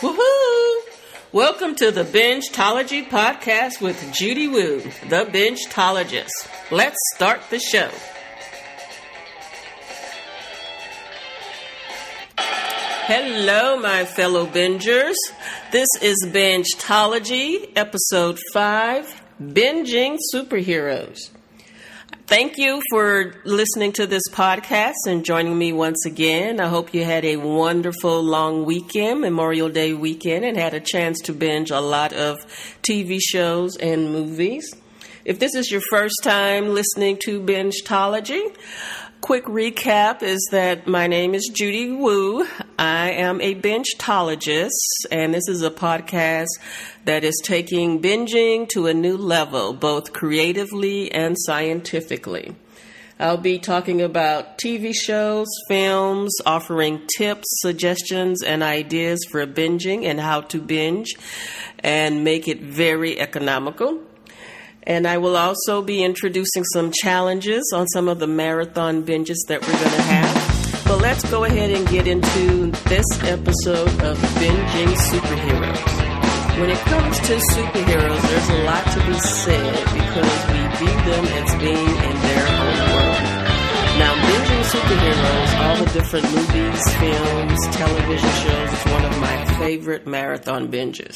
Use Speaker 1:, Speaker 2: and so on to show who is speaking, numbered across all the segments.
Speaker 1: Woohoo! Welcome to the Bingetology podcast with Judy Woo, the Bingetologist. Let's start the show. Hello, my fellow bingers. This is Bingetology, episode 5 Binging Superheroes. Thank you for listening to this podcast and joining me once again. I hope you had a wonderful long weekend, Memorial Day weekend, and had a chance to binge a lot of TV shows and movies. If this is your first time listening to Bingetology, quick recap is that my name is Judy Woo. I am a bingetologist, and this is a podcast that is taking binging to a new level, both creatively and scientifically. I'll be talking about TV shows, films, offering tips, suggestions, and ideas for binging and how to binge and make it very economical. And I will also be introducing some challenges on some of the marathon binges that we're going to have. But let's go ahead and get into this episode of Binging Superheroes. When it comes to superheroes, there's a lot to be said because we view them as being in their own world. Now, binging superheroes, all the different movies, films, television shows, is one of my favorite marathon binges.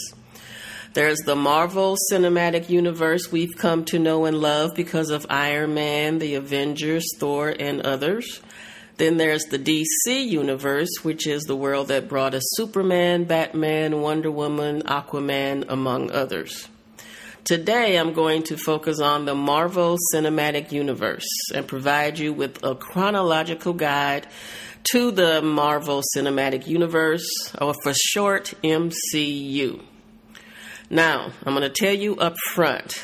Speaker 1: There's the Marvel Cinematic Universe we've come to know and love because of Iron Man, the Avengers, Thor, and others. Then there's the DC Universe, which is the world that brought us Superman, Batman, Wonder Woman, Aquaman, among others. Today, I'm going to focus on the Marvel Cinematic Universe and provide you with a chronological guide to the Marvel Cinematic Universe, or for short, MCU. Now, I'm going to tell you up front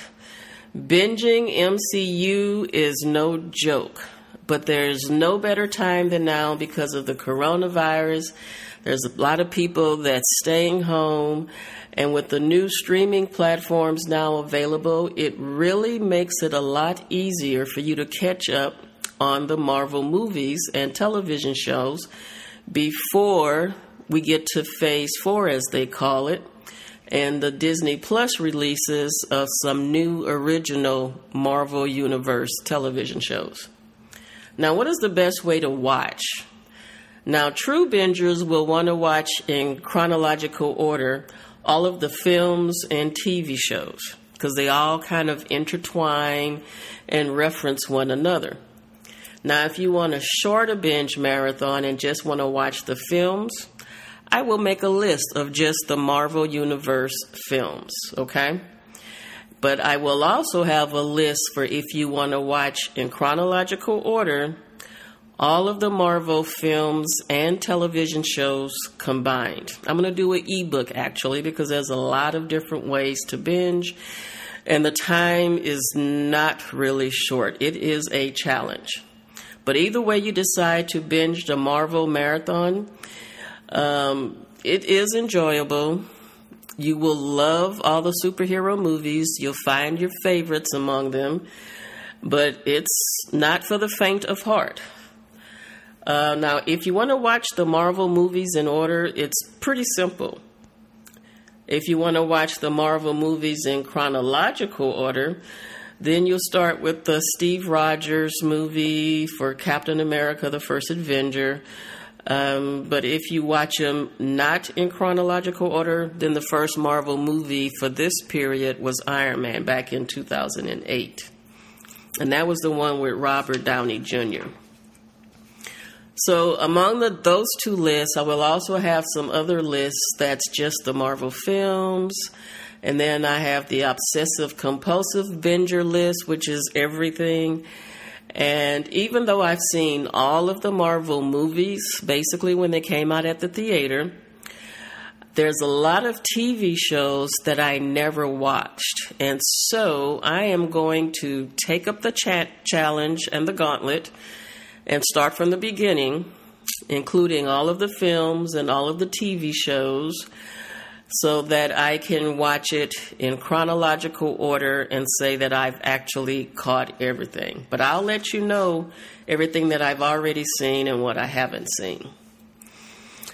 Speaker 1: binging MCU is no joke, but there's no better time than now because of the coronavirus. There's a lot of people that's staying home, and with the new streaming platforms now available, it really makes it a lot easier for you to catch up on the Marvel movies and television shows before we get to phase four, as they call it and the Disney Plus releases of some new original Marvel Universe television shows. Now, what is the best way to watch? Now, true bingers will want to watch in chronological order all of the films and TV shows because they all kind of intertwine and reference one another. Now, if you want a shorter binge marathon and just want to watch the films, I will make a list of just the Marvel Universe films, okay? But I will also have a list for if you want to watch in chronological order all of the Marvel films and television shows combined. I'm going to do an ebook actually because there's a lot of different ways to binge and the time is not really short. It is a challenge. But either way you decide to binge the Marvel marathon, um, it is enjoyable. You will love all the superhero movies. You'll find your favorites among them, but it's not for the faint of heart. Uh, now, if you want to watch the Marvel movies in order, it's pretty simple. If you want to watch the Marvel movies in chronological order, then you'll start with the Steve Rogers movie for Captain America the First Avenger. Um, but if you watch them not in chronological order, then the first Marvel movie for this period was Iron Man back in 2008. And that was the one with Robert Downey Jr. So, among the, those two lists, I will also have some other lists that's just the Marvel films. And then I have the obsessive compulsive binger list, which is everything and even though I've seen all of the Marvel movies, basically when they came out at the theater, there's a lot of TV shows that I never watched. And so I am going to take up the chat challenge and the gauntlet and start from the beginning, including all of the films and all of the TV shows so that I can watch it in chronological order and say that I've actually caught everything. But I'll let you know everything that I've already seen and what I haven't seen.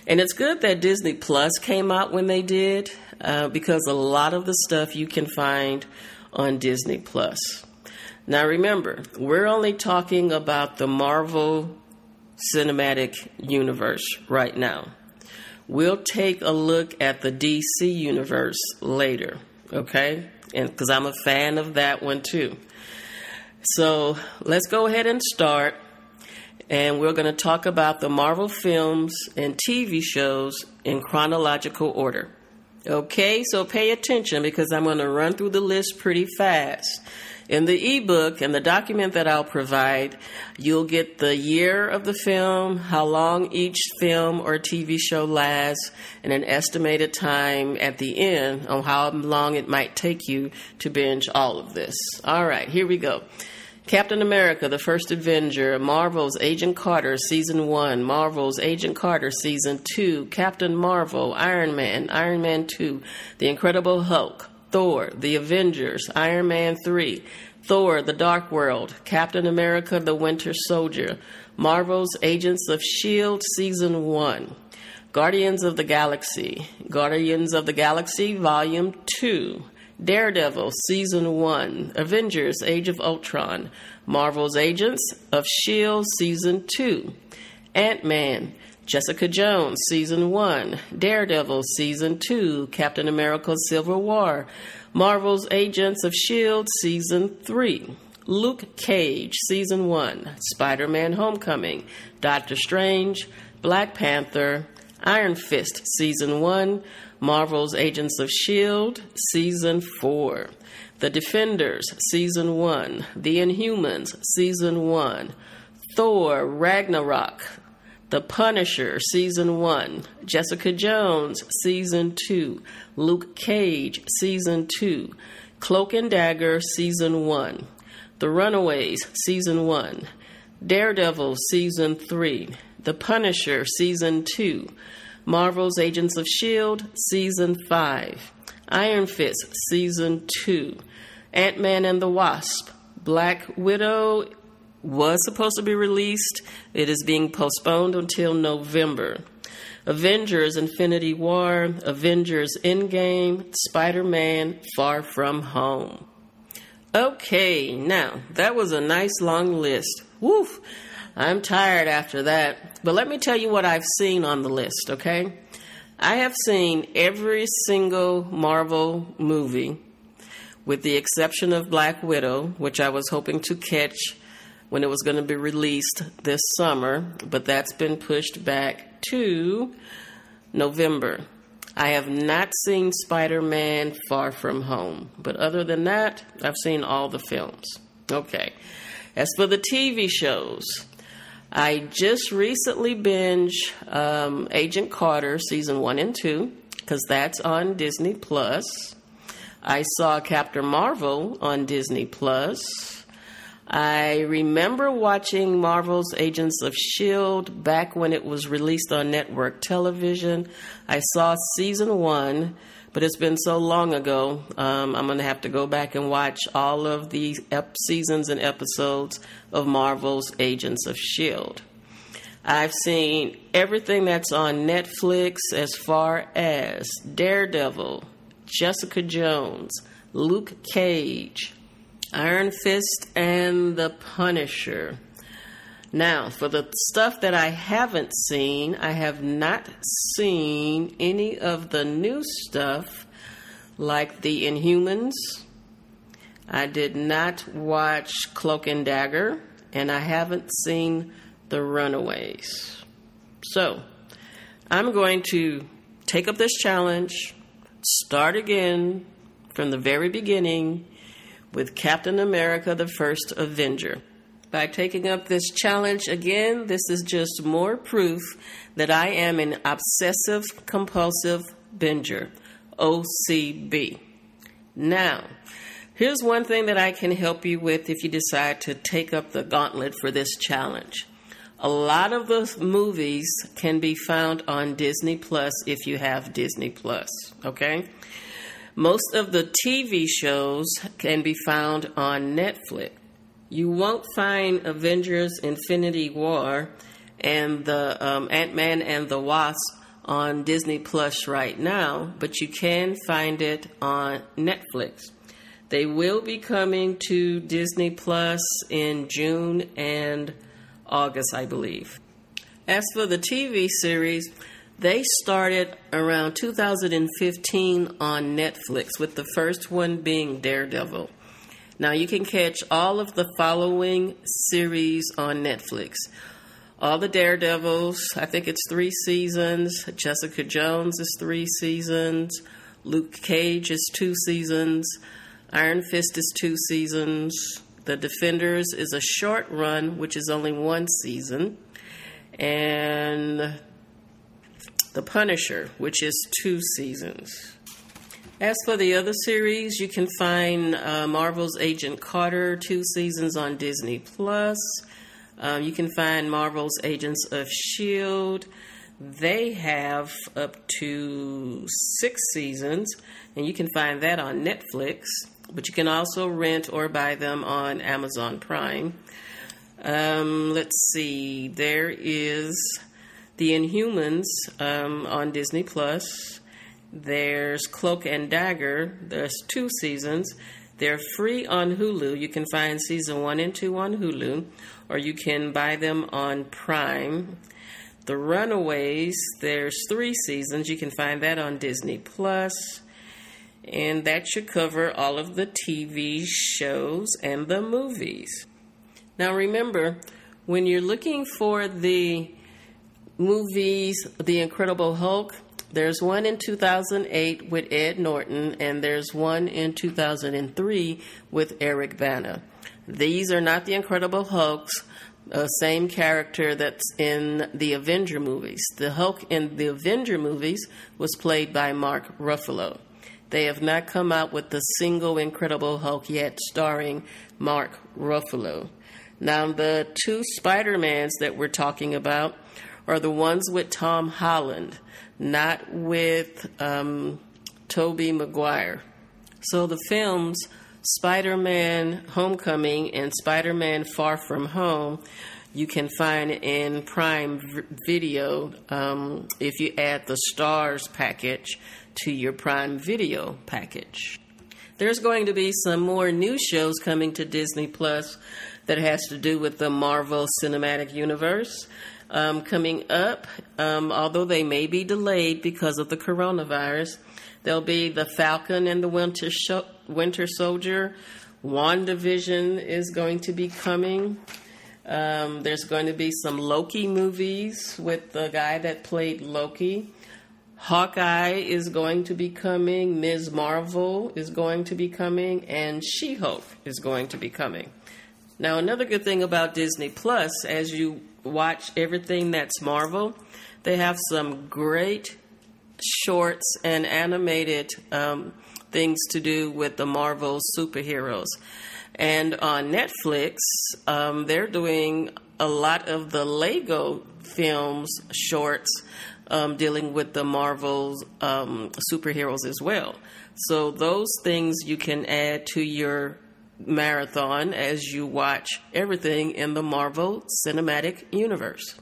Speaker 1: And it's good that Disney Plus came out when they did, uh, because a lot of the stuff you can find on Disney Plus. Now remember, we're only talking about the Marvel Cinematic Universe right now. We'll take a look at the DC Universe later, okay? And because I'm a fan of that one too. So let's go ahead and start and we're going to talk about the Marvel films and TV shows in chronological order. Okay, so pay attention because I'm going to run through the list pretty fast. In the ebook and the document that I'll provide, you'll get the year of the film, how long each film or TV show lasts, and an estimated time at the end on how long it might take you to binge all of this. All right, here we go. Captain America, The First Avenger, Marvel's Agent Carter Season 1, Marvel's Agent Carter Season 2, Captain Marvel, Iron Man, Iron Man 2, The Incredible Hulk, Thor, The Avengers, Iron Man 3, Thor, The Dark World, Captain America, The Winter Soldier, Marvel's Agents of S.H.I.E.L.D. Season 1, Guardians of the Galaxy, Guardians of the Galaxy Volume 2, Daredevil Season 1, Avengers Age of Ultron, Marvel's Agents of S.H.I.E.L.D. Season 2, Ant Man, Jessica Jones Season 1, Daredevil Season 2, Captain America Civil War, Marvel's Agents of S.H.I.E.L.D. Season 3, Luke Cage Season 1, Spider Man Homecoming, Doctor Strange, Black Panther, Iron Fist Season 1, Marvel's Agents of S.H.I.E.L.D. Season 4, The Defenders Season 1, The Inhumans Season 1, Thor Ragnarok, The Punisher Season 1, Jessica Jones Season 2, Luke Cage Season 2, Cloak and Dagger Season 1, The Runaways Season 1, Daredevil Season 3, The Punisher Season 2, Marvel's Agents of S.H.I.E.L.D. Season 5, Iron Fist Season 2, Ant Man and the Wasp, Black Widow was supposed to be released. It is being postponed until November. Avengers Infinity War, Avengers Endgame, Spider Man Far From Home. Okay, now that was a nice long list. Woof! I'm tired after that. But let me tell you what I've seen on the list, okay? I have seen every single Marvel movie, with the exception of Black Widow, which I was hoping to catch when it was going to be released this summer, but that's been pushed back to November. I have not seen Spider Man Far From Home, but other than that, I've seen all the films. Okay. As for the TV shows, I just recently binge um, Agent Carter season one and two because that's on Disney Plus. I saw Captain Marvel on Disney Plus. I remember watching Marvel's Agents of S.H.I.E.L.D. back when it was released on network television. I saw season one but it's been so long ago. Um, I'm going to have to go back and watch all of the ep- seasons and episodes of Marvel's Agents of S.H.I.E.L.D. I've seen everything that's on Netflix as far as Daredevil, Jessica Jones, Luke Cage, Iron Fist, and The Punisher. Now, for the stuff that I haven't seen, I have not seen any of the new stuff like The Inhumans. I did not watch Cloak and Dagger, and I haven't seen The Runaways. So, I'm going to take up this challenge, start again from the very beginning with Captain America the First Avenger. By taking up this challenge again, this is just more proof that I am an obsessive compulsive binger, OCB. Now, here's one thing that I can help you with if you decide to take up the gauntlet for this challenge. A lot of the movies can be found on Disney Plus if you have Disney Plus, okay? Most of the TV shows can be found on Netflix. You won't find Avengers Infinity War and the um, Ant Man and the Wasp on Disney Plus right now, but you can find it on Netflix. They will be coming to Disney Plus in June and August, I believe. As for the TV series, they started around 2015 on Netflix, with the first one being Daredevil. Now you can catch all of the following series on Netflix. All the Daredevils, I think it's three seasons. Jessica Jones is three seasons. Luke Cage is two seasons. Iron Fist is two seasons. The Defenders is a short run, which is only one season. And The Punisher, which is two seasons. As for the other series, you can find uh, Marvel's Agent Carter, two seasons on Disney Plus. Um, you can find Marvel's Agents of S.H.I.E.L.D. They have up to six seasons, and you can find that on Netflix but you can also rent or buy them on Amazon Prime. Um, let's see, there is The Inhumans um, on Disney Plus. There's Cloak and Dagger. There's two seasons. They're free on Hulu. You can find season one and two on Hulu, or you can buy them on Prime. The Runaways, there's three seasons. You can find that on Disney Plus. And that should cover all of the TV shows and the movies. Now, remember, when you're looking for the movies, The Incredible Hulk, there's one in 2008 with Ed Norton, and there's one in 2003 with Eric Bana. These are not the Incredible Hulks, uh, same character that's in the Avenger movies. The Hulk in the Avenger movies was played by Mark Ruffalo. They have not come out with the single Incredible Hulk yet starring Mark Ruffalo. Now, the two Spider Mans that we're talking about are the ones with Tom Holland, not with um, Tobey Maguire. So the films Spider Man Homecoming and Spider Man Far From Home you can find in Prime Video um, if you add the Stars package to your Prime Video package. There's going to be some more new shows coming to Disney Plus that has to do with the Marvel Cinematic Universe. Um, coming up, um, although they may be delayed because of the coronavirus, there'll be The Falcon and the Winter, Sho- Winter Soldier. WandaVision is going to be coming. Um, there's going to be some Loki movies with the guy that played Loki. Hawkeye is going to be coming, Ms. Marvel is going to be coming, and She Hulk is going to be coming. Now, another good thing about Disney Plus, as you watch everything that's Marvel, they have some great shorts and animated um, things to do with the Marvel superheroes. And on Netflix, um, they're doing a lot of the Lego films shorts um, dealing with the Marvel um, superheroes as well. So those things you can add to your marathon as you watch everything in the Marvel Cinematic Universe.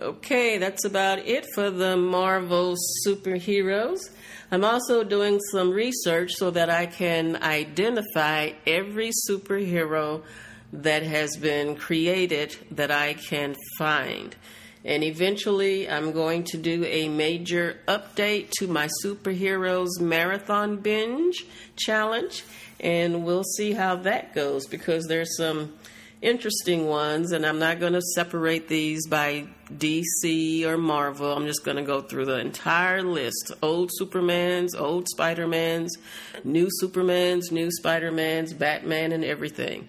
Speaker 1: Okay, that's about it for the Marvel superheroes. I'm also doing some research so that I can identify every superhero that has been created that I can find. And eventually, I'm going to do a major update to my superheroes marathon binge challenge, and we'll see how that goes because there's some interesting ones, and I'm not going to separate these by DC or Marvel. I'm just going to go through the entire list old Supermans, old Spider-Mans, new Supermans, new Spider-Mans, Batman, and everything.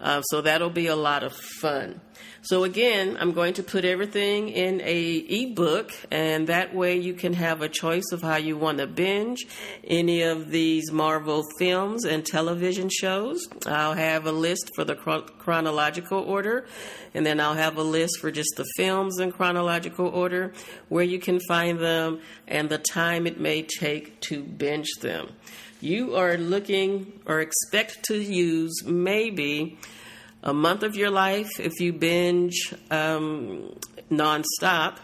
Speaker 1: Uh, so that'll be a lot of fun. So again, I'm going to put everything in a ebook, and that way you can have a choice of how you want to binge any of these Marvel films and television shows. I'll have a list for the chronological order, and then I'll have a list for just the films in chronological order, where you can find them, and the time it may take to binge them. You are looking or expect to use maybe a month of your life if you binge um, nonstop,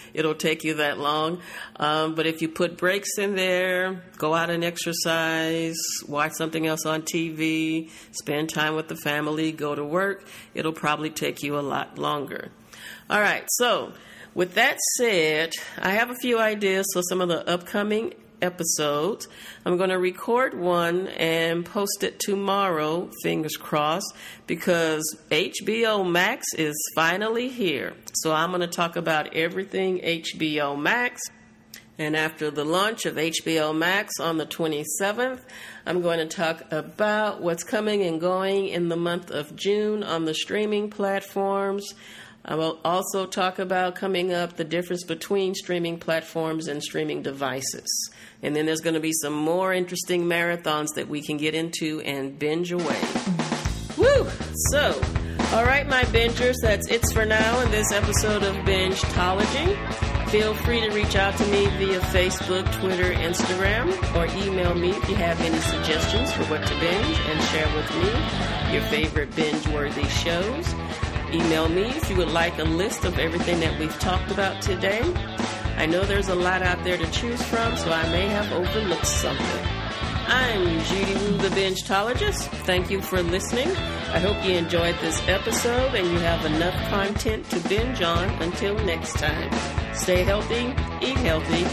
Speaker 1: it'll take you that long. Um, but if you put breaks in there, go out and exercise, watch something else on TV, spend time with the family, go to work, it'll probably take you a lot longer. All right, so with that said, I have a few ideas for some of the upcoming episodes. I'm going to record one and post it tomorrow, fingers crossed, because HBO Max is finally here. So I'm going to talk about everything HBO Max. And after the launch of HBO Max on the 27th, I'm going to talk about what's coming and going in the month of June on the streaming platforms. I will also talk about coming up the difference between streaming platforms and streaming devices. And then there's going to be some more interesting marathons that we can get into and binge away. Woo! So, all right, my bingers, that's it for now in this episode of Bingetology. Feel free to reach out to me via Facebook, Twitter, Instagram, or email me if you have any suggestions for what to binge and share with me your favorite binge worthy shows. Email me if you would like a list of everything that we've talked about today. I know there's a lot out there to choose from, so I may have overlooked something. I'm Judy Wu, the Bingetologist. Thank you for listening. I hope you enjoyed this episode and you have enough content to binge on until next time. Stay healthy, eat healthy,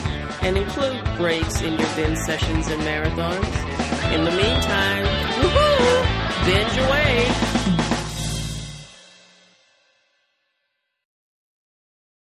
Speaker 1: and include breaks in your binge sessions and marathons. In the meantime, woohoo, binge away.